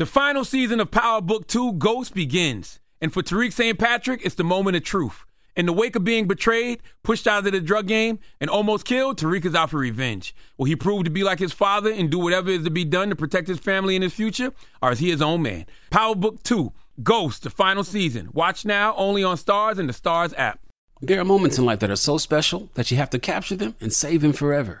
The final season of Power Book 2 Ghost begins. And for Tariq St. Patrick, it's the moment of truth. In the wake of being betrayed, pushed out of the drug game, and almost killed, Tariq is out for revenge. Will he prove to be like his father and do whatever is to be done to protect his family and his future? Or is he his own man? Power Book 2 Ghost, the final season. Watch now only on Starz and the Starz app. There are moments in life that are so special that you have to capture them and save them forever.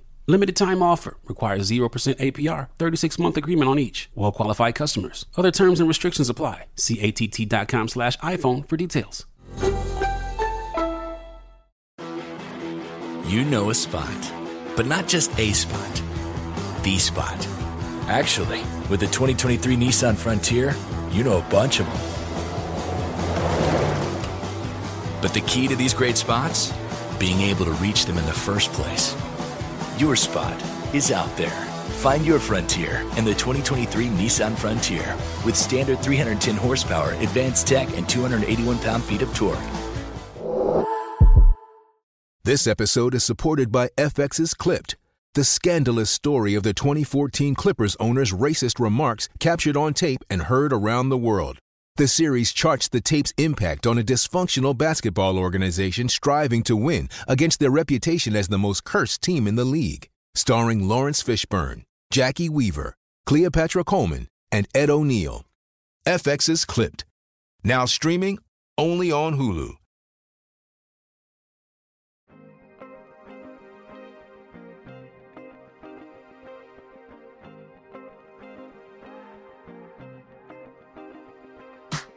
Limited time offer requires 0% APR, 36 month agreement on each. Well qualified customers. Other terms and restrictions apply. See att.com slash iPhone for details. You know a spot, but not just a spot, the spot. Actually, with the 2023 Nissan Frontier, you know a bunch of them. But the key to these great spots? Being able to reach them in the first place. Your spot is out there. Find your frontier in the 2023 Nissan Frontier with standard 310 horsepower, advanced tech, and 281 pound feet of torque. This episode is supported by FX's Clipped, the scandalous story of the 2014 Clippers owner's racist remarks captured on tape and heard around the world. The series charts the tape's impact on a dysfunctional basketball organization striving to win against their reputation as the most cursed team in the league. Starring Laurence Fishburne, Jacki Weaver, Cleopatra Coleman, and Ed O'Neill. FX's Clipped. Now streaming only on Hulu.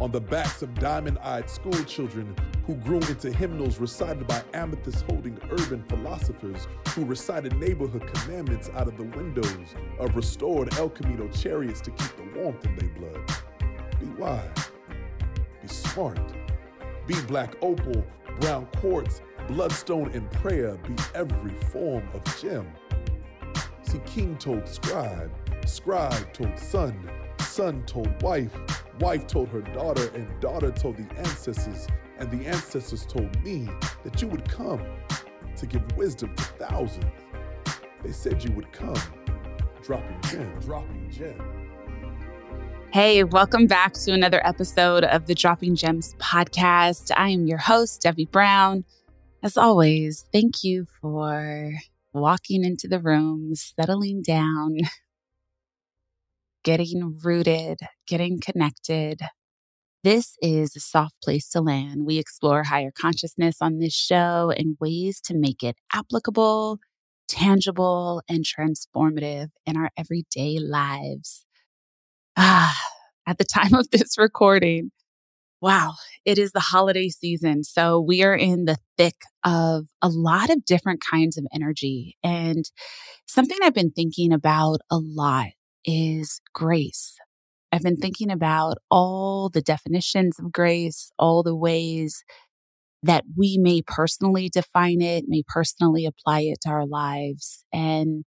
On the backs of diamond eyed school children who grew into hymnals recited by amethyst holding urban philosophers who recited neighborhood commandments out of the windows of restored El Camino chariots to keep the warmth in their blood. Be wise. Be smart. Be black opal, brown quartz, bloodstone, and prayer. Be every form of gem. See, king told scribe, scribe told son, son told wife, wife told her daughter, and daughter told the ancestors, and the ancestors told me that you would come to give wisdom to thousands. They said you would come, dropping gem, dropping gem. Hey, welcome back to another episode of the Dropping Gems podcast. I am your host, Debbie Brown. As always, thank you for walking into the room, settling down, getting rooted, getting connected. This is a soft place to land. We explore higher consciousness on this show and ways to make it applicable, tangible, and transformative in our everyday lives. Ah, at the time of this recording, wow, it is the holiday season. So we are in the thick of a lot of different kinds of energy. And something I've been thinking about a lot is grace. I've been mm-hmm. thinking about all the definitions of grace, all the ways that we may personally define it, may personally apply it to our lives. And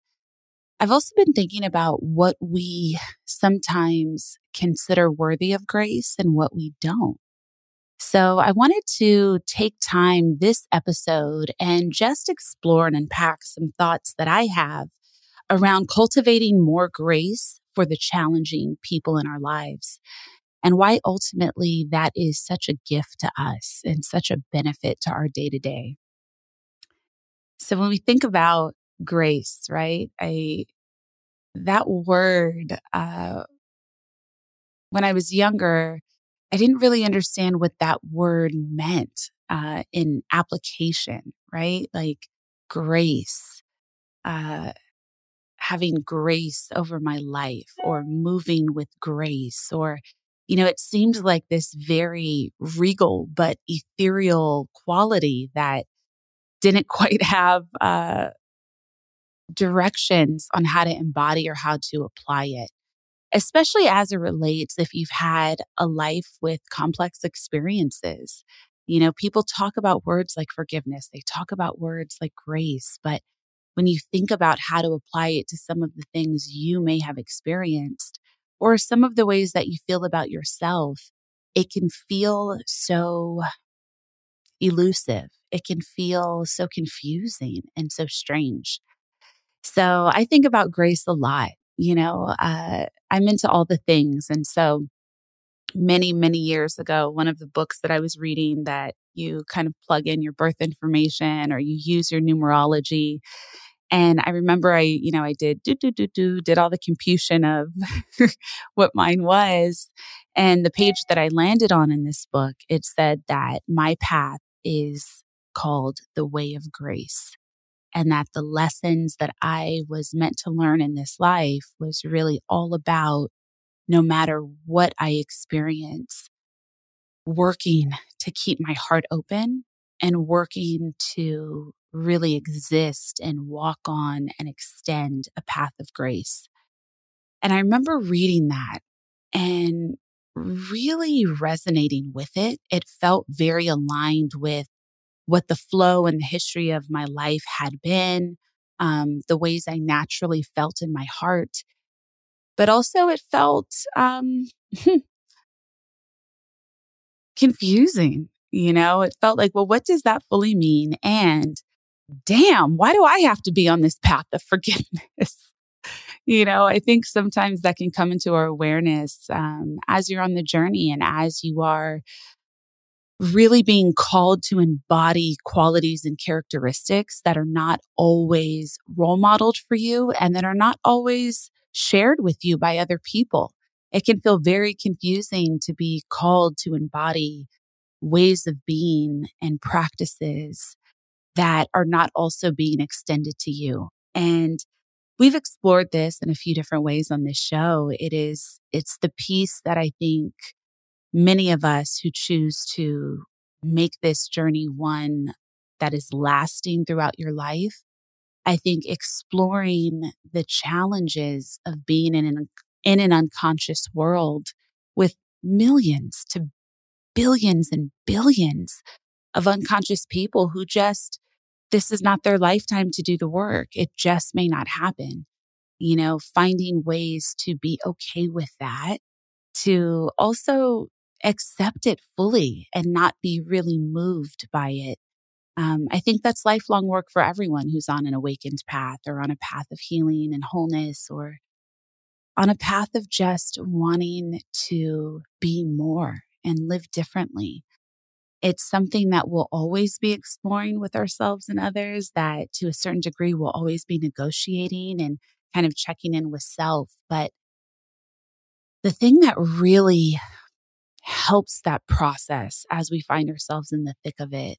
I've also been thinking about what we sometimes consider worthy of grace and what we don't. So I wanted to take time this episode and just explore and unpack some thoughts that I have around cultivating more grace for the challenging people in our lives and why ultimately that is such a gift to us and such a benefit to our day to day. So when we think about grace, right? I that word uh when I was younger, I didn't really understand what that word meant uh in application, right? Like grace. Uh having grace over my life or moving with grace or you know it seemed like this very regal but ethereal quality that didn't quite have uh, directions on how to embody or how to apply it especially as it relates if you've had a life with complex experiences. You know people talk about words like forgiveness they talk about words like grace but when you think about how to apply it to some of the things you may have experienced or some of the ways that you feel about yourself, it can feel so elusive. It can feel so confusing and so strange. So I think about grace a lot. You know, uh, I'm into all the things. And so many, many years ago, one of the books that I was reading that you kind of plug in your birth information or you use your numerology. And I remember I, you know, I did do, do, do, do, did all the computation of what mine was. And the page that I landed on in this book, it said that my path is called the way of grace. And that the lessons that I was meant to learn in this life was really all about no matter what I experience, working to keep my heart open and working to really exist and walk on and extend a path of grace. And I remember reading that and really resonating with it. It felt very aligned with what the flow and the history of my life had been, um, the ways I naturally felt in my heart. But also, it felt um, confusing. You know, it felt like, well, what does that fully mean? And damn, why do I have to be on this path of forgiveness? you know, I think sometimes that can come into our awareness um, as you're on the journey and as you are really being called to embody qualities and characteristics that are not always role modeled for you and that are not always shared with you by other people. It can feel very confusing to be called to embody ways of being and practices that are not also being extended to you. And we've explored this in a few different ways on this show. It is, it's the piece that I think many of us who choose to make this journey one that is lasting throughout your life. I think exploring the challenges of being in an, in an unconscious world with millions to billions and billions of unconscious people who just, this is not their lifetime to do the work. It just may not happen. You know, finding ways to be okay with that, to also accept it fully and not be really moved by it. Um, I think that's lifelong work for everyone who's on an awakened path or on a path of healing and wholeness or on a path of just wanting to be more and live differently. It's something that we'll always be exploring with ourselves and others, that to a certain degree we'll always be negotiating and kind of checking in with self. But the thing that really helps that process as we find ourselves in the thick of it,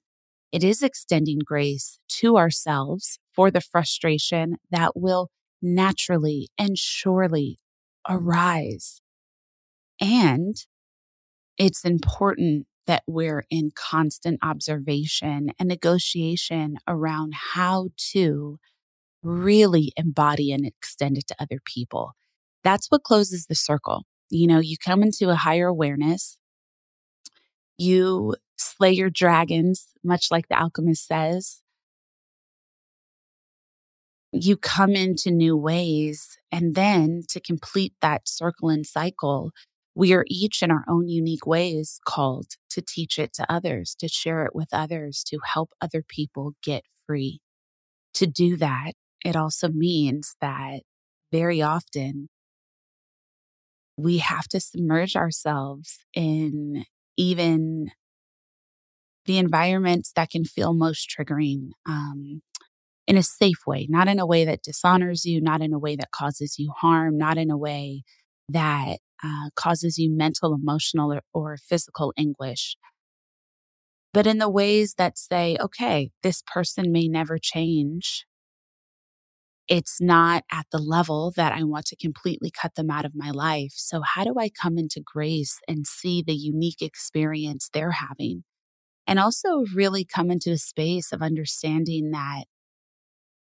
it is extending grace to ourselves for the frustration that will naturally and surely arise. And it's important that we're in constant observation and negotiation around how to really embody and extend it to other people. That's what closes the circle. You know, you come into a higher awareness, you slay your dragons, much like the alchemist says. You come into new ways. And then to complete that circle and cycle, we are each in our own unique ways called to teach it to others, to share it with others, to help other people get free. To do that, it also means that very often we have to submerge ourselves in even the environments that can feel most triggering um, in a safe way, not in a way that dishonors you, not in a way that causes you harm, not in a way that uh, causes you mental, emotional, or, or physical anguish. But in the ways that say, okay, this person may never change. it's not at the level that I want to completely cut them out of my life. So, how do I come into grace and see the unique experience they're having? And also, really come into a space of understanding that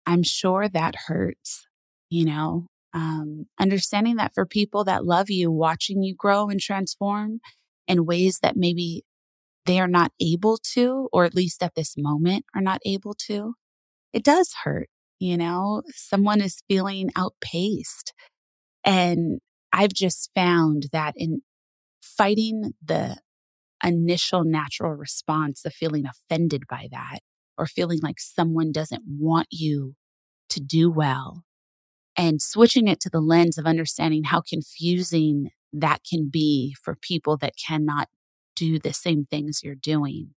I'm sure that hurts, you know, um, understanding that for people that love you, watching you grow and transform in ways that maybe they are not able to, or at least at this moment are not able to, it does hurt. You know, someone is feeling outpaced. And I've just found that in fighting the initial natural response of feeling offended by that or feeling like someone doesn't want you to do well and switching it to the lens of understanding how confusing that can be for people that cannot do the same things you're doing.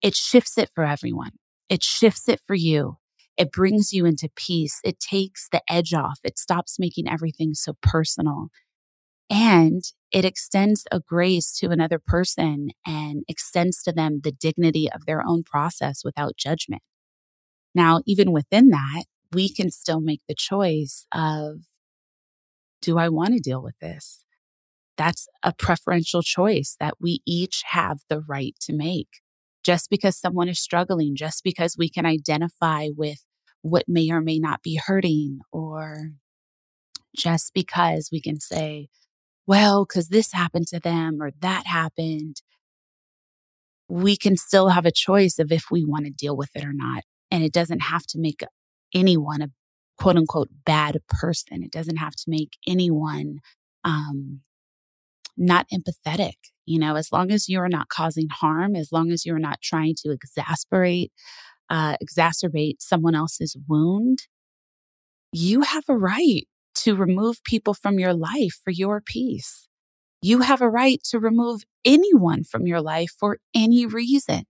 It shifts it for everyone. It shifts it for you. It brings you into peace. It takes the edge off. It stops making everything so personal. And it extends a grace to another person and extends to them the dignity of their own process without judgment. Now, even within that, we can still make the choice of do I want to deal with this? That's a preferential choice that we each have the right to make. Just because someone is struggling, just because we can identify with what may or may not be hurting, or just because we can say, well, because this happened to them or that happened, we can still have a choice of if we want to deal with it or not. And it doesn't have to make anyone a quote unquote bad person. It doesn't have to make anyone um, not empathetic. You know, as long as you're not causing harm, as long as you're not trying to exasperate, uh, exacerbate someone else's wound, you have a right to remove people from your life for your peace. You have a right to remove anyone from your life for any reason.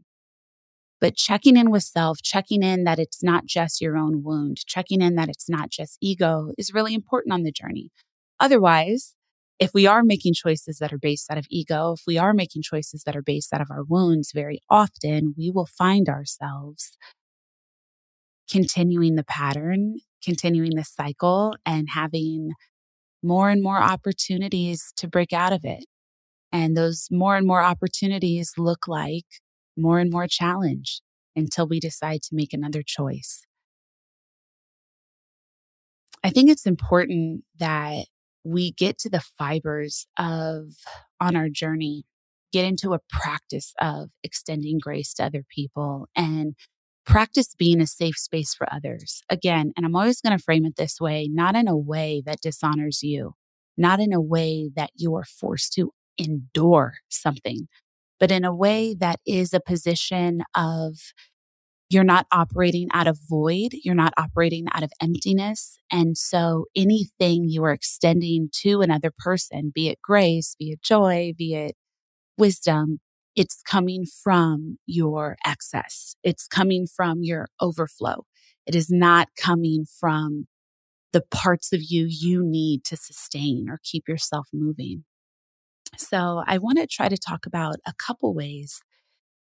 But checking in with self, checking in that it's not just your own wound, checking in that it's not just ego is really important on the journey. Otherwise, if we are making choices that are based out of ego, if we are making choices that are based out of our wounds, very often we will find ourselves continuing the pattern, continuing the cycle, and having more and more opportunities to break out of it. And those more and more opportunities look like more and more challenge until we decide to make another choice. I think it's important that we get to the fibers of on our journey, get into a practice of extending grace to other people and practice being a safe space for others. Again, and I'm always going to frame it this way, not in a way that dishonors you, not in a way that you are forced to endure something, but in a way that is a position of you're not operating out of void. You're not operating out of emptiness. And so anything you are extending to another person, be it grace, be it joy, be it wisdom, it's coming from your excess. It's coming from your overflow. It is not coming from the parts of you you need to sustain or keep yourself moving. So I want to try to talk about a couple ways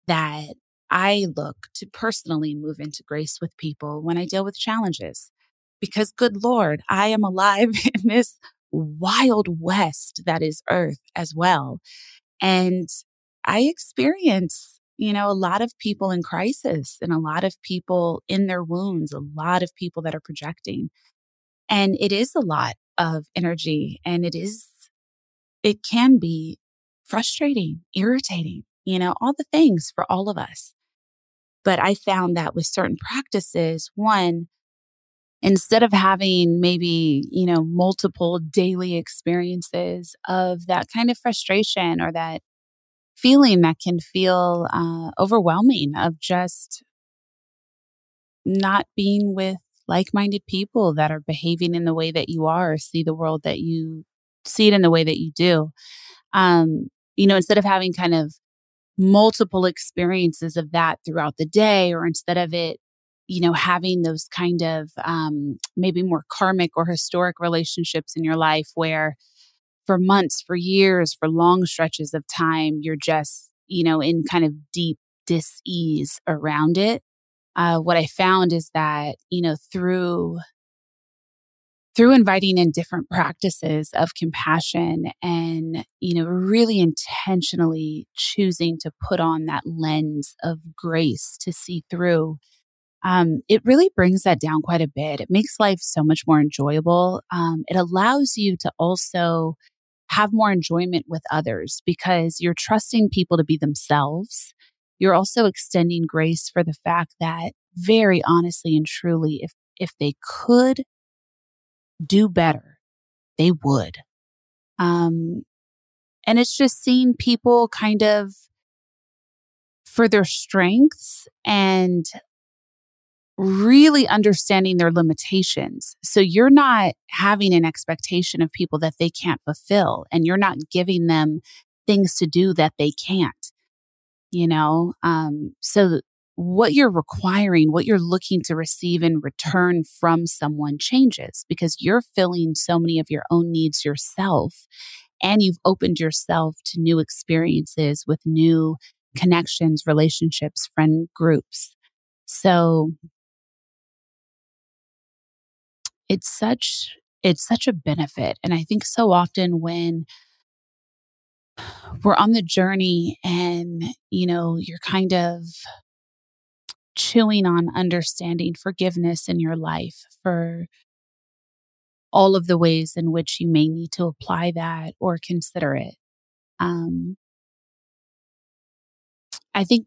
that I look to personally move into grace with people when I deal with challenges. Because, good Lord, I am alive in this wild west that is earth as well. And I experience, you know, a lot of people in crisis and a lot of people in their wounds, a lot of people that are projecting. And it is a lot of energy and it is it can be frustrating, irritating, you know, all the things for all of us. But I found that with certain practices, one, instead of having maybe, you know, multiple daily experiences of that kind of frustration or that feeling that can feel uh, overwhelming of just not being with like minded people that are behaving in the way that you are, see the world that you see it in the way that you do. Um, you know, instead of having kind of multiple experiences of that throughout the day, or instead of it, you know, having those kind of um, maybe more karmic or historic relationships in your life where for months, for years, for long stretches of time, you're just, you know, in kind of deep dis ease around it. Uh, what I found is that, you know, through through inviting in different practices of compassion and, you know, really intentionally choosing to put on that lens of grace to see through, um, it really brings that down quite a bit. It makes life so much more enjoyable. Um, it allows you to also have more enjoyment with others because you're trusting people to be themselves. You're also extending grace for the fact that very honestly and truly, if, if they could do better, they would. Um, and it's just seeing people kind of for their strengths and really understanding their limitations. So you're not having an expectation of people that they can't fulfill, and you're not giving them things to do that they can't. You know, um, so what you're requiring, what you're looking to receive in return from someone changes because you're filling so many of your own needs yourself. And you've opened yourself to new experiences with new connections, relationships, friend groups. So it's such it's such a benefit and i think so often when we're on the journey and you know you're kind of chewing on understanding forgiveness in your life for all of the ways in which you may need to apply that or consider it. Um, I think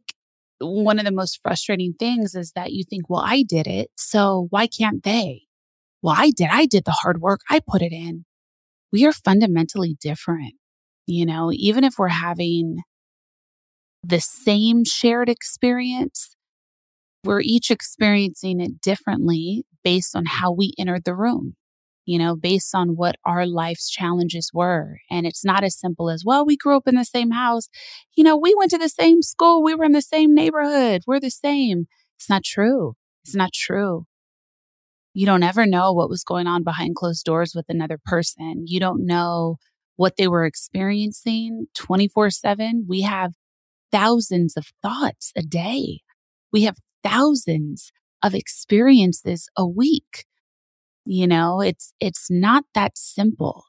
one of the most frustrating things is that you think, well, I did it, so why can't they? Well, I did. I did the hard work. I put it in. We are fundamentally different. You know, even if we're having the same shared experience, we're each experiencing it differently based on how we entered the room, you know, based on what our life's challenges were. And it's not as simple as, well, we grew up in the same house. You know, we went to the same school. We were in the same neighborhood. We're the same. It's not true. It's not true. You don't ever know what was going on behind closed doors with another person. You don't know what they were experiencing 24 7. We have thousands of thoughts a day. We have thousands of experiences a week. You know, it's, it's not that simple.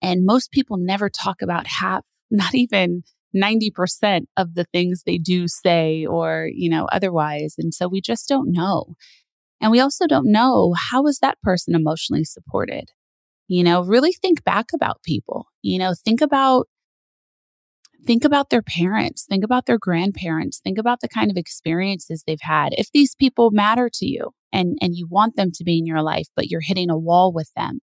And most people never talk about half, not even 90% of the things they do say or, you know, otherwise. And so we just don't know. And we also don't know how is that person emotionally supported? You know, really think back about people. You know, think about think about their parents, think about their grandparents, think about the kind of experiences they've had. If these people matter to you and, and you want them to be in your life, but you're hitting a wall with them,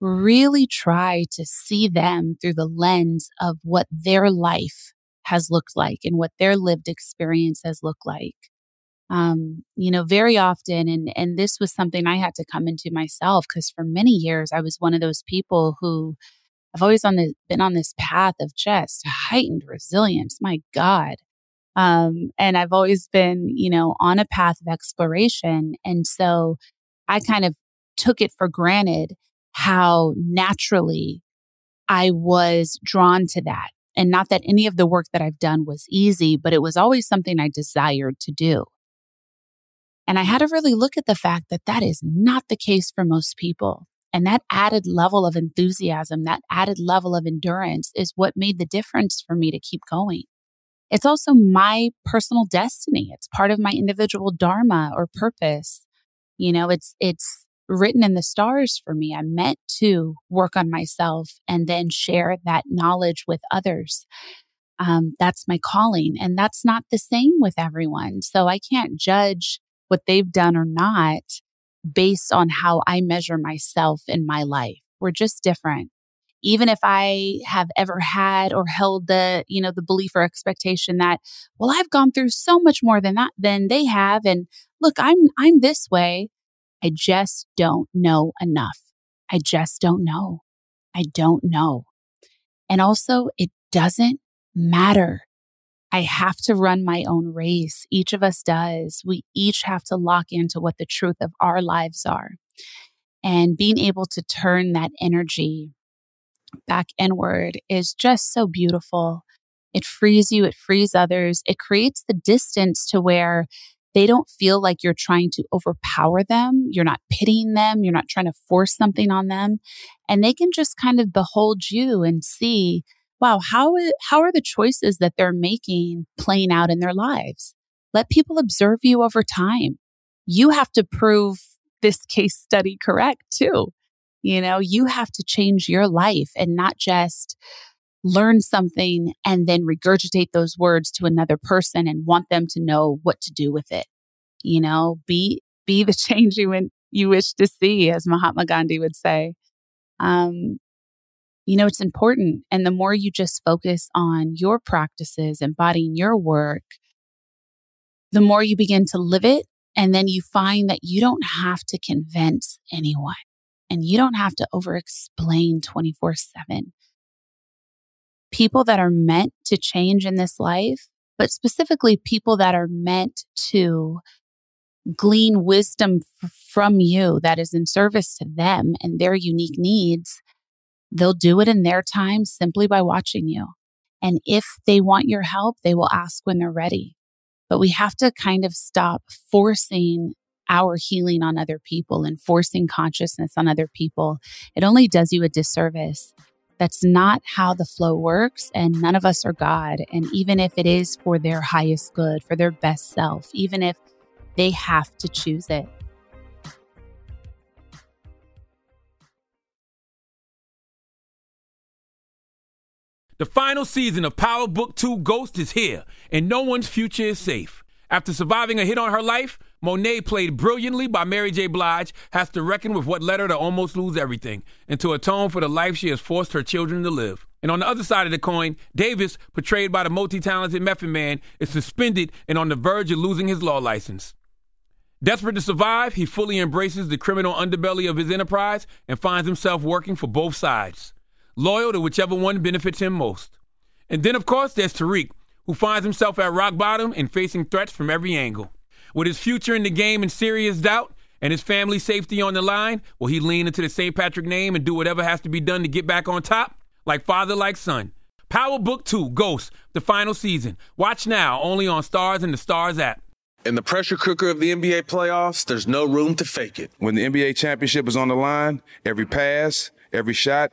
really try to see them through the lens of what their life has looked like and what their lived experience has looked like. Um, you know, very often, and and this was something I had to come into myself because for many years I was one of those people who I've always on the, been on this path of just heightened resilience. My God. Um, and I've always been, you know, on a path of exploration. And so I kind of took it for granted how naturally I was drawn to that. And not that any of the work that I've done was easy, but it was always something I desired to do. And I had to really look at the fact that that is not the case for most people. And that added level of enthusiasm, that added level of endurance is what made the difference for me to keep going. It's also my personal destiny. It's part of my individual dharma or purpose. You know, it's, it's written in the stars for me. I'm meant to work on myself and then share that knowledge with others. Um, that's my calling. And that's not the same with everyone. So I can't judge what they've done or not based on how I measure myself in my life. We're just different. Even if I have ever had or held the, you know, the belief or expectation that, well, I've gone through so much more than that than they have. And look, I'm, I'm this way. I just don't know enough. I just don't know. I don't know. And also it doesn't matter I have to run my own race. Each of us does. We each have to lock into what the truth of our lives are. And being able to turn that energy back inward is just so beautiful. It frees you, it frees others, it creates the distance to where they don't feel like you're trying to overpower them. You're not pitying them. You're not trying to force something on them. And they can just kind of behold you and see, wow, how, how are the choices that they're making playing out in their lives? Let people observe you over time. You have to prove this case study correct too. You know, you have to change your life and not just learn something and then regurgitate those words to another person and want them to know what to do with it. You know, be be the change you in, you wish to see, as Mahatma Gandhi would say. Um, you know, it's important. And the more you just focus on your practices, embodying your work, the more you begin to live it. And then you find that you don't have to convince anyone and you don't have to over explain 24 7 people that are meant to change in this life, but specifically people that are meant to glean wisdom f- from you that is in service to them and their unique needs, they'll do it in their time simply by watching you. And if they want your help, they will ask when they're ready. But we have to kind of stop forcing our healing on other people and forcing consciousness on other people. It only does you a disservice. That's not how the flow works. And none of us are God. And even if it is for their highest good, for their best self, even if they have to choose it. The final season of Power Book 2 Ghost is here, and no one's future is safe. After surviving a hit on her life, Monet, played brilliantly by Mary J. Blige, has to reckon with what led her to almost lose everything and to atone for the life she has forced her children to live. And on the other side of the coin, Davis, portrayed by the multi talented Method Man, is suspended and on the verge of losing his law license. Desperate to survive, he fully embraces the criminal underbelly of his enterprise and finds himself working for both sides, loyal to whichever one benefits him most. And then, of course, there's Tariq, who finds himself at rock bottom and facing threats from every angle. With his future in the game in serious doubt and his family's safety on the line, will he lean into the St. Patrick name and do whatever has to be done to get back on top? Like father, like son. Power Book 2 Ghost, the final season. Watch now only on Starz and the Starz app. In the pressure cooker of the NBA playoffs, there's no room to fake it. When the NBA championship is on the line, every pass, every shot,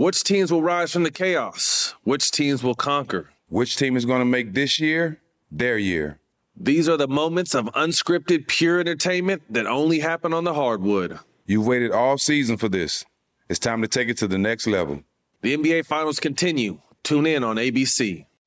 Which teams will rise from the chaos? Which teams will conquer? Which team is going to make this year their year. These are the moments of unscripted, pure entertainment that only happen on the hardwood. You've waited all season for this. It's time to take it to the next level. The NBA Finals continue. Tune in on ABC.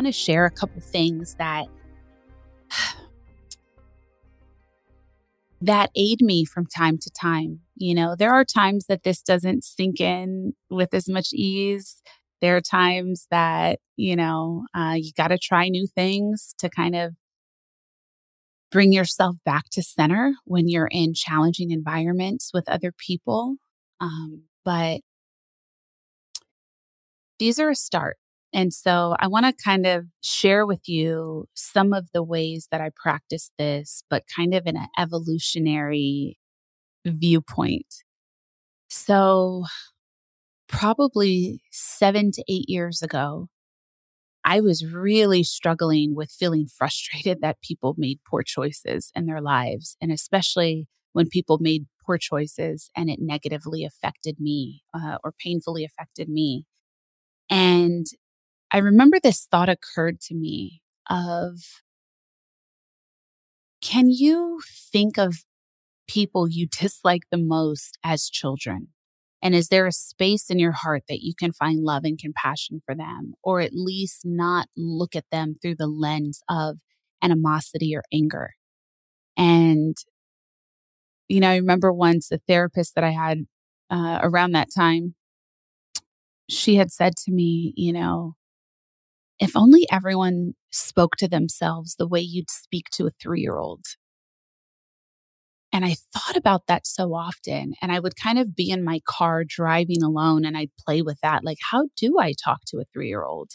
Want to share a couple things that that aid me from time to time. You know, there are times that this doesn't sink in with as much ease. There are times that, you know, uh, you got to try new things to kind of bring yourself back to center when you're in challenging environments with other people. Um, but these are a start. And so I want to kind of share with you some of the ways that I practice this, but kind of in an evolutionary viewpoint. So, probably seven to eight years ago, I was really struggling with feeling frustrated that people made poor choices in their lives, and especially when people made poor choices and it negatively affected me uh, or painfully affected me. And I remember this thought occurred to me of can you think of people you dislike the most as children? And is there a space in your heart that you can find love and compassion for them, or at least not look at them through the lens of animosity or anger? And, you know, I remember once the therapist that I had uh, around that time, she had said to me, you know, if only everyone spoke to themselves the way you'd speak to a three year old. And I thought about that so often. And I would kind of be in my car driving alone and I'd play with that. Like, how do I talk to a three year old?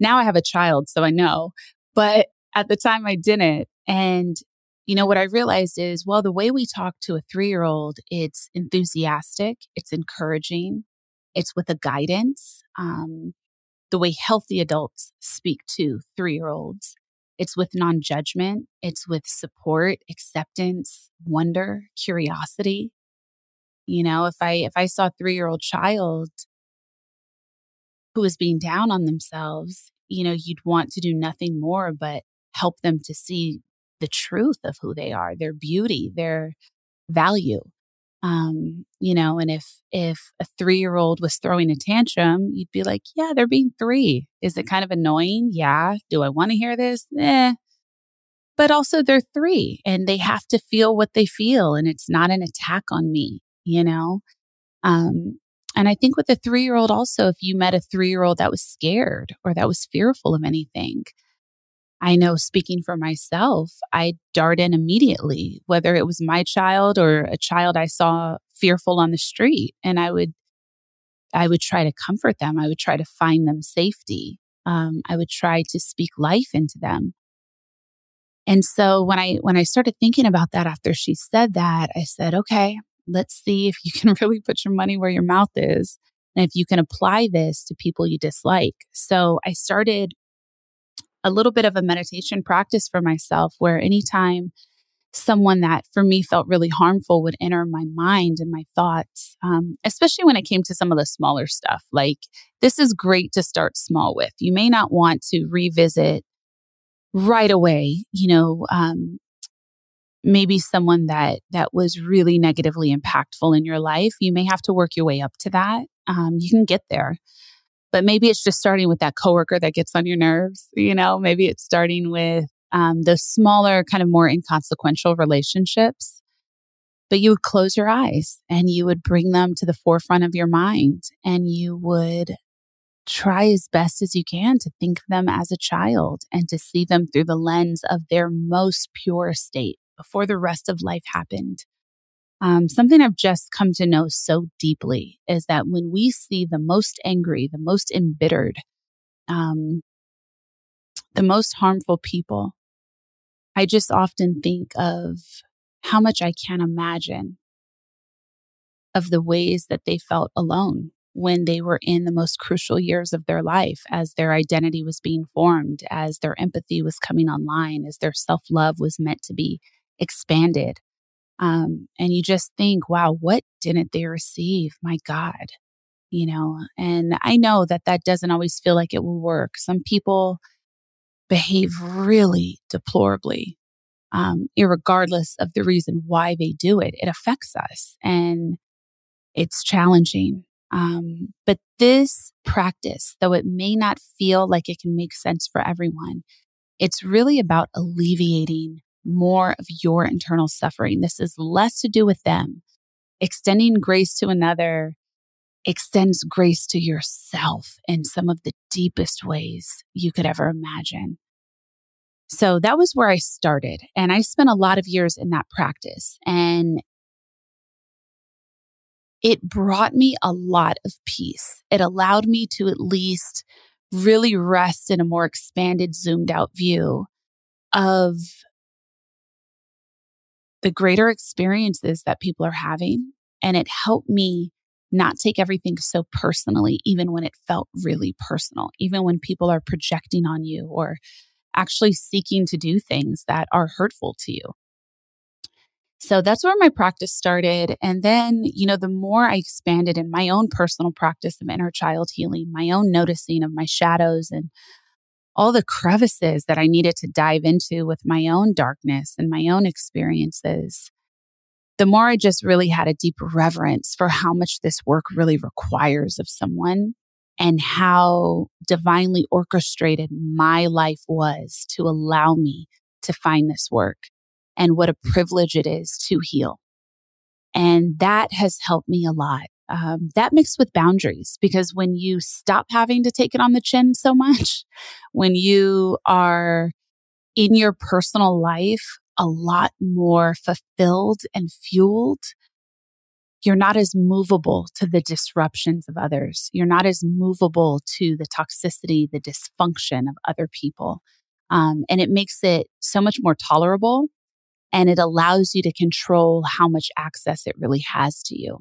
Now I have a child, so I know. But at the time I didn't. And, you know, what I realized is, well, the way we talk to a three year old, it's enthusiastic, it's encouraging, it's with a guidance. Um, the way healthy adults speak to three year olds. It's with non judgment, it's with support, acceptance, wonder, curiosity. You know, if I if I saw a three year old child who was being down on themselves, you know, you'd want to do nothing more but help them to see the truth of who they are, their beauty, their value. Um, you know, and if if a three year old was throwing a tantrum, you'd be like, yeah, they're being three. Is it kind of annoying? Yeah. Do I want to hear this? Eh. But also they're three and they have to feel what they feel and it's not an attack on me, you know? Um, and I think with a three year old also, if you met a three year old that was scared or that was fearful of anything, I know speaking for myself, I dart in immediately, whether it was my child or a child I saw fearful on the street. And I would, I would try to comfort them. I would try to find them safety. Um, I would try to speak life into them. And so when I, when I started thinking about that after she said that, I said, okay, let's see if you can really put your money where your mouth is. And if you can apply this to people you dislike. So I started a little bit of a meditation practice for myself where anytime someone that for me felt really harmful would enter my mind and my thoughts, um, especially when it came to some of the smaller stuff. Like, this is great to start small with. You may not want to revisit right away, you know, um, maybe someone that that was really negatively impactful in your life you may have to work your way up to that um, you can get there but maybe it's just starting with that coworker that gets on your nerves. You know, maybe it's starting with um, those smaller, kind of more inconsequential relationships. But you would close your eyes and you would bring them to the forefront of your mind and you would try as best as you can to think of them as a child and to see them through the lens of their most pure state before the rest of life happened. Um, something I've just come to know so deeply is that when we see the most angry, the most embittered, um, the most harmful people, I just often think of how much I can imagine of the ways that they felt alone when they were in the most crucial years of their life, as their identity was being formed, as their empathy was coming online, as their self love was meant to be expanded. Um, and you just think, wow, what didn't they receive? My God, you know, and I know that that doesn't always feel like it will work. Some people behave really deplorably, um, regardless of the reason why they do it. It affects us and it's challenging. Um, but this practice, though it may not feel like it can make sense for everyone, it's really about alleviating more of your internal suffering. This is less to do with them. Extending grace to another extends grace to yourself in some of the deepest ways you could ever imagine. So that was where I started. And I spent a lot of years in that practice. And it brought me a lot of peace. It allowed me to at least really rest in a more expanded, zoomed out view of the greater experiences that people are having. And it helped me not take everything so personally, even when it felt really personal, even when people are projecting on you or actually seeking to do things that are hurtful to you. So that's where my practice started. And then, you know, the more I expanded in my own personal practice of inner child healing, my own noticing of my shadows and all the crevices that I needed to dive into with my own darkness and my own experiences, the more I just really had a deep reverence for how much this work really requires of someone and how divinely orchestrated my life was to allow me to find this work and what a privilege it is to heal. And that has helped me a lot. Um, that mixed with boundaries, because when you stop having to take it on the chin so much, when you are in your personal life a lot more fulfilled and fueled, you're not as movable to the disruptions of others. You're not as movable to the toxicity, the dysfunction of other people. Um, and it makes it so much more tolerable and it allows you to control how much access it really has to you.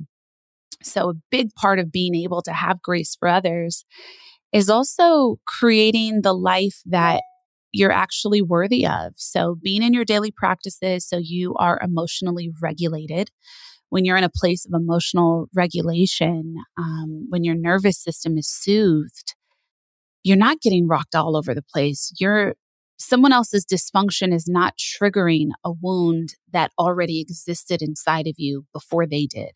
So, a big part of being able to have grace for others is also creating the life that you're actually worthy of. So, being in your daily practices so you are emotionally regulated. When you're in a place of emotional regulation, um, when your nervous system is soothed, you're not getting rocked all over the place. You're someone else's dysfunction is not triggering a wound that already existed inside of you before they did.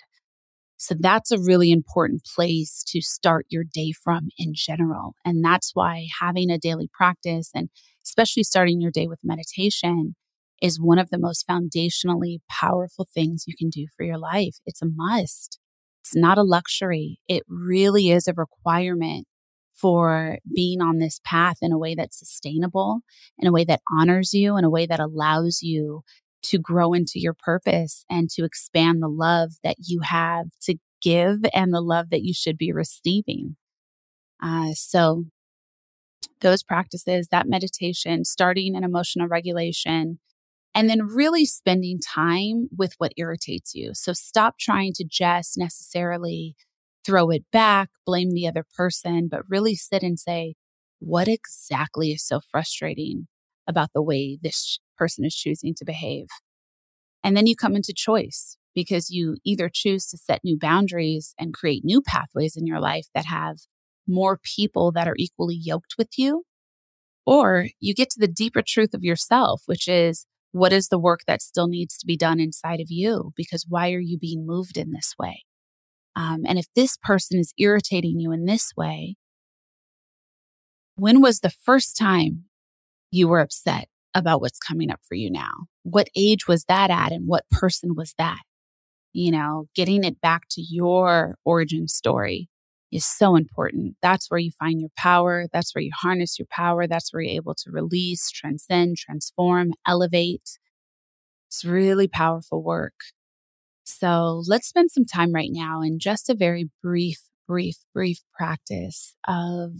So that's a really important place to start your day from in general. And that's why having a daily practice and especially starting your day with meditation is one of the most foundationally powerful things you can do for your life. It's a must. It's not a luxury. It really is a requirement for being on this path in a way that's sustainable, in a way that honors you, in a way that allows you to grow into your purpose and to expand the love that you have to give and the love that you should be receiving. Uh, so, those practices, that meditation, starting an emotional regulation, and then really spending time with what irritates you. So, stop trying to just necessarily throw it back, blame the other person, but really sit and say, what exactly is so frustrating about the way this person is choosing to behave? And then you come into choice because you either choose to set new boundaries and create new pathways in your life that have more people that are equally yoked with you, or you get to the deeper truth of yourself, which is what is the work that still needs to be done inside of you? Because why are you being moved in this way? Um, and if this person is irritating you in this way, when was the first time you were upset about what's coming up for you now? What age was that at and what person was that? You know, getting it back to your origin story is so important. That's where you find your power. That's where you harness your power. That's where you're able to release, transcend, transform, elevate. It's really powerful work. So let's spend some time right now in just a very brief, brief, brief practice of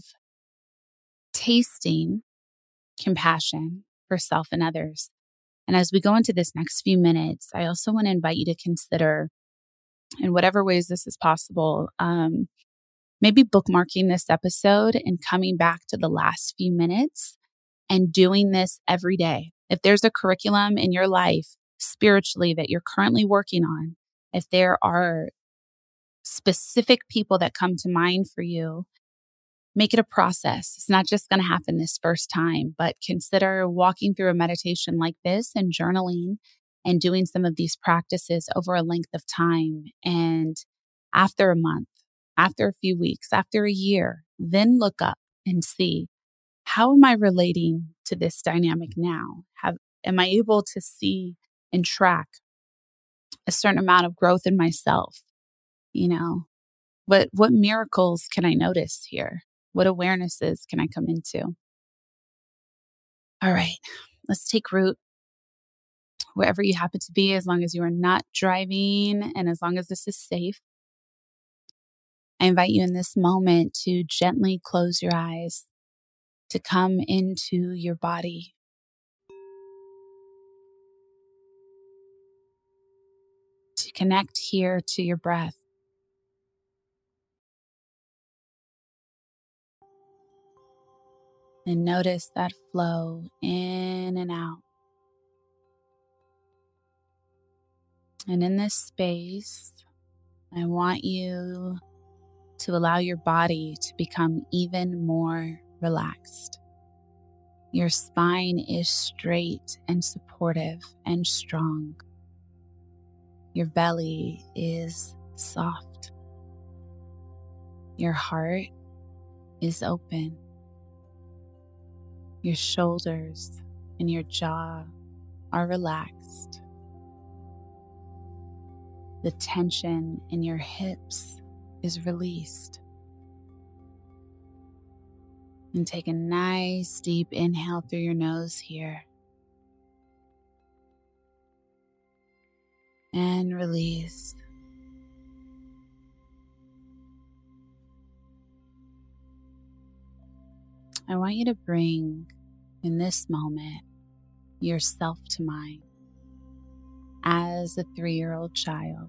tasting compassion for self and others. And as we go into this next few minutes, I also want to invite you to consider, in whatever ways this is possible, um, maybe bookmarking this episode and coming back to the last few minutes and doing this every day. If there's a curriculum in your life spiritually that you're currently working on, if there are specific people that come to mind for you, make it a process. It's not just going to happen this first time, but consider walking through a meditation like this and journaling and doing some of these practices over a length of time. And after a month, after a few weeks, after a year, then look up and see how am I relating to this dynamic now? Have Am I able to see and track a certain amount of growth in myself? You know, what what miracles can I notice here? What awarenesses can I come into? All right, let's take root wherever you happen to be, as long as you are not driving and as long as this is safe. I invite you in this moment to gently close your eyes, to come into your body. To connect here to your breath. And notice that flow in and out. And in this space, I want you to allow your body to become even more relaxed. Your spine is straight and supportive and strong. Your belly is soft. Your heart is open. Your shoulders and your jaw are relaxed. The tension in your hips is released. And take a nice deep inhale through your nose here. And release. I want you to bring in this moment yourself to mind as a three year old child.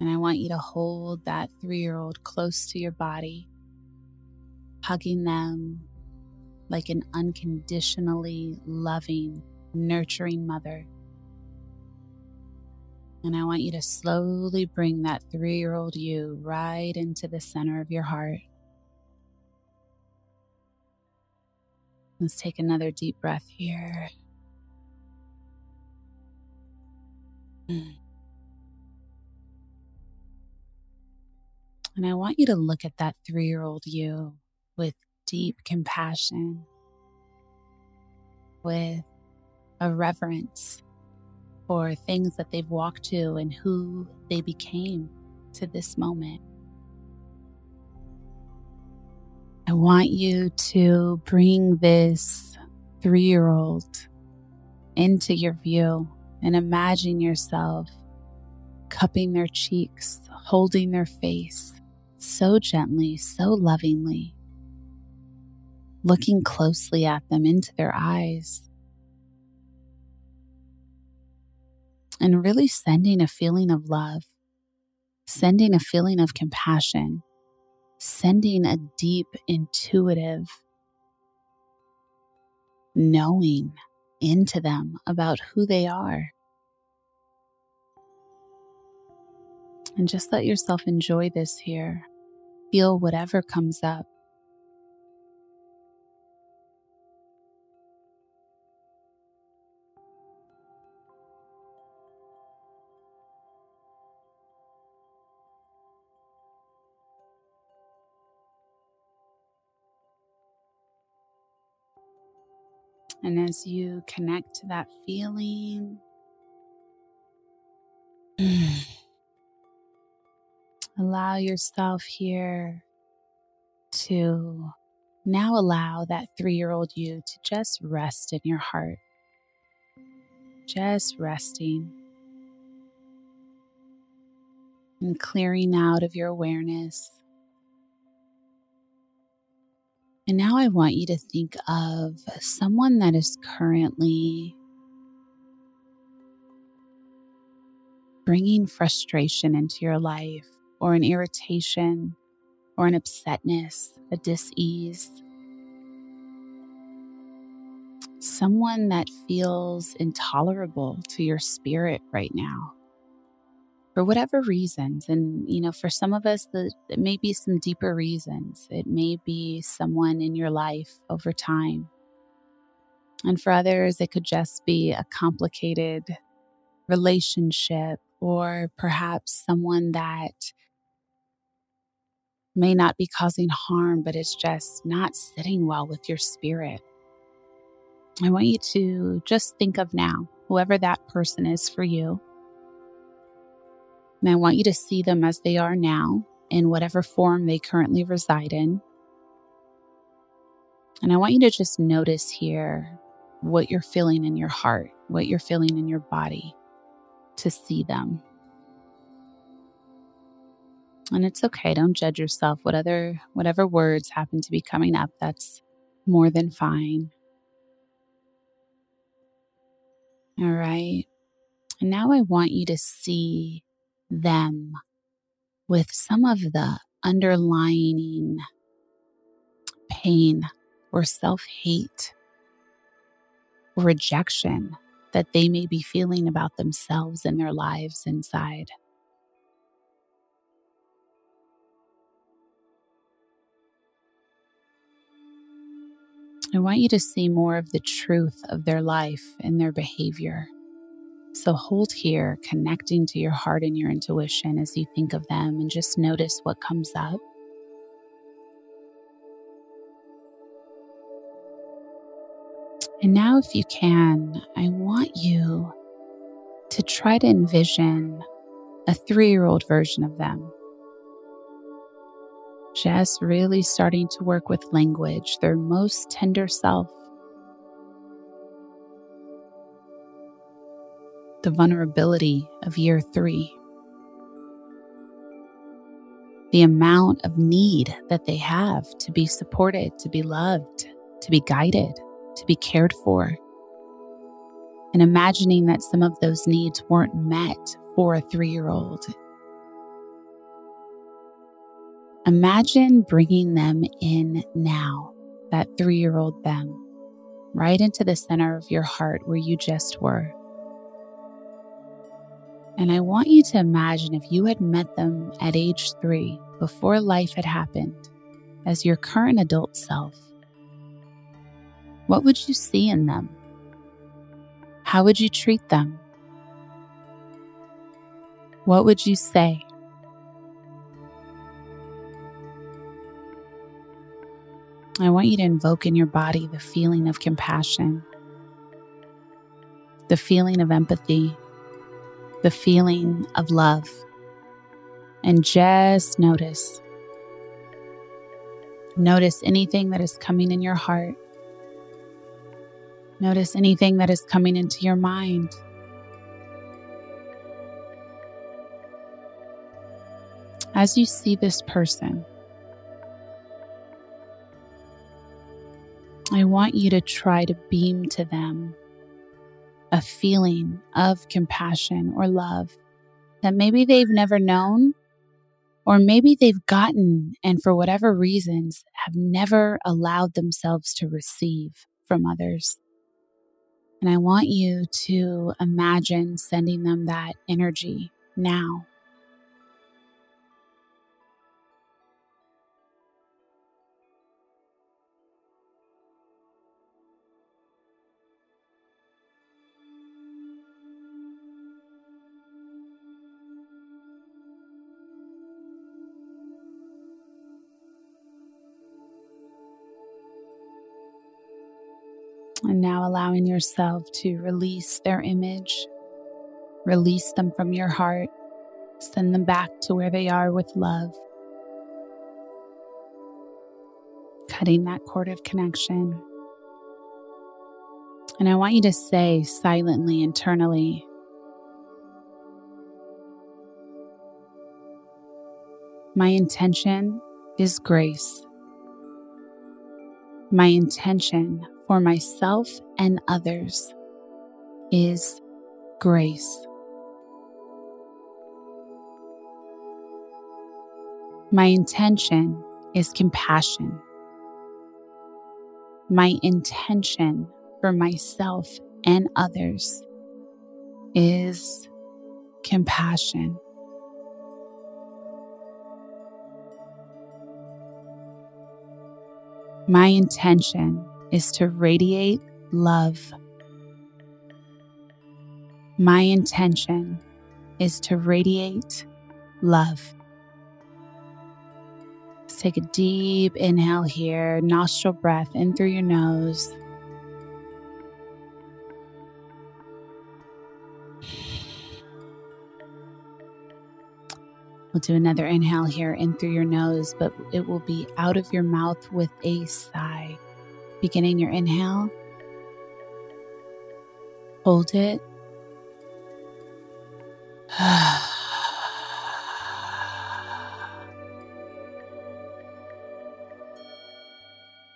And I want you to hold that three year old close to your body, hugging them like an unconditionally loving, nurturing mother. And I want you to slowly bring that three year old you right into the center of your heart. Let's take another deep breath here. And I want you to look at that three year old you with deep compassion, with a reverence for things that they've walked to and who they became to this moment. I want you to bring this three year old into your view and imagine yourself cupping their cheeks, holding their face so gently, so lovingly, looking closely at them into their eyes, and really sending a feeling of love, sending a feeling of compassion, sending a deep, intuitive knowing into them about who they are. And just let yourself enjoy this here. Feel whatever comes up. And as you connect to that feeling, allow yourself here to now allow that three year old you to just rest in your heart. Just resting and clearing out of your awareness And now I want you to think of someone that is currently bringing frustration into your life, or an irritation, or an upsetness, a dis-ease. Someone that feels intolerable to your spirit right now for whatever reasons. And, you know, for some of us, the, it may be some deeper reasons. It may be someone in your life over time. And for others, it could just be a complicated relationship or perhaps someone that may not be causing harm, but it's just not sitting well with your spirit. I want you to just think of now, whoever that person is for you. And I want you to see them as they are now in whatever form they currently reside in. And I want you to just notice here what you're feeling in your heart, what you're feeling in your body to see them. And it's okay, don't judge yourself. What other whatever words happen to be coming up, that's more than fine. All right. And now I want you to see them with some of the underlying pain or self hate rejection that they may be feeling about themselves and their lives inside. I want you to see more of the truth of their life and their behavior. So hold here, connecting to your heart and your intuition as you think of them, and just notice what comes up. And now, if you can, I want you to try to envision a three year old version of them. Just really starting to work with language, their most tender self. The vulnerability of year three. The amount of need that they have to be supported, to be loved, to be guided to be cared for. And imagining that some of those needs weren't met for a three year old. Imagine bringing them in now, that three year old them, right into the center of your heart where you just were. And I want you to imagine if you had met them at age three, before life had happened, as your current adult self what would you see in them? How would you treat them? What would you say? I want you to invoke in your body the feeling of compassion, the feeling of empathy, the feeling of love, and just notice. Notice anything that is coming in your heart Notice anything that is coming into your mind. As you see this person, I want you to try to beam to them a feeling of compassion or love that maybe they've never known, or maybe they've gotten and for whatever reasons have never allowed themselves to receive from others. And I want you to imagine sending them that energy now. Allowing yourself to release their image, release them from your heart, send them back to where they are with love. Cutting that cord of connection. And I want you to say silently, internally, My intention is grace. My intention for myself and others is grace. My intention is compassion. My intention for myself and others is compassion. My intention is to radiate love. My intention is to radiate love. Let's take a deep inhale here, nostril breath in through your nose. We'll do another inhale here in through your nose, but it will be out of your mouth with a sigh. Beginning your inhale. Hold it.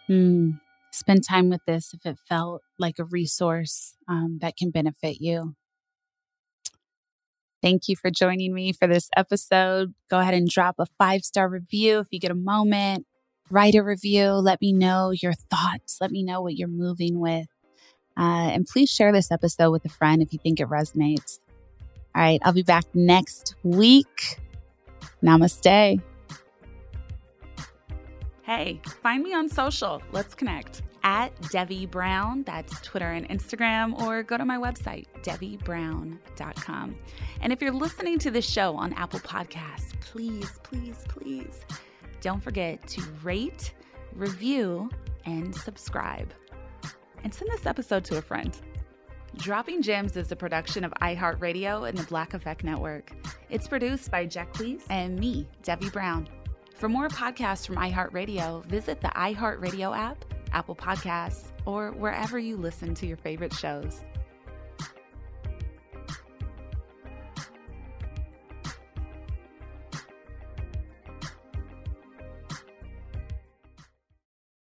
Hmm. Spend time with this if it felt like a resource um, that can benefit you. Thank you for joining me for this episode. Go ahead and drop a five star review if you get a moment. Write a review. Let me know your thoughts. Let me know what you're moving with. Uh, and please share this episode with a friend if you think it resonates. All right, I'll be back next week. Namaste. Hey, find me on social. Let's connect at Devi Brown. That's Twitter and Instagram, or go to my website, DeviBrown.com. And if you're listening to this show on Apple Podcasts, please, please, please don't forget to rate, review, and subscribe. And send this episode to a friend. Dropping Gems is a production of iHeartRadio and the Black Effect Network. It's produced by Jack Cleese and me, Devi Brown. For more podcasts from iHeartRadio, visit the iHeartRadio app, Apple Podcasts, or wherever you listen to your favorite shows.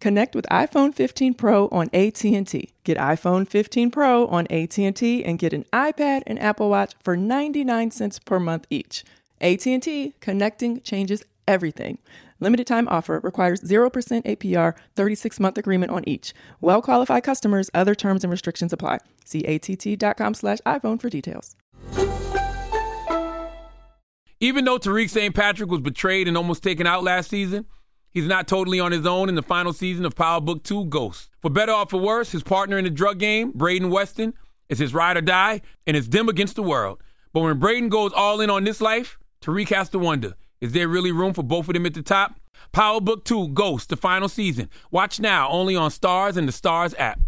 Connect with iPhone 15 Pro on AT&T. Get iPhone 15 Pro on AT&T and get an iPad and Apple Watch for 99 cents per month each. AT&T connecting changes everything. Limited time offer requires 0% APR 36 month agreement on each. Well qualified customers, other terms and restrictions apply. See att.com slash iPhone for details. Even though Tariq St. Patrick was betrayed and almost taken out last season, he's not totally on his own in the final season of Power Book 2 Ghost. For better or for worse, his partner in the drug game, Brayden Weston, is his ride or die, and it's them against the world. But when Brayden goes all in on this life, Tariq has to wonder is there really room for both of them at the top? Power Book 2 Ghost, the final season. Watch now only on Starz and the Starz app.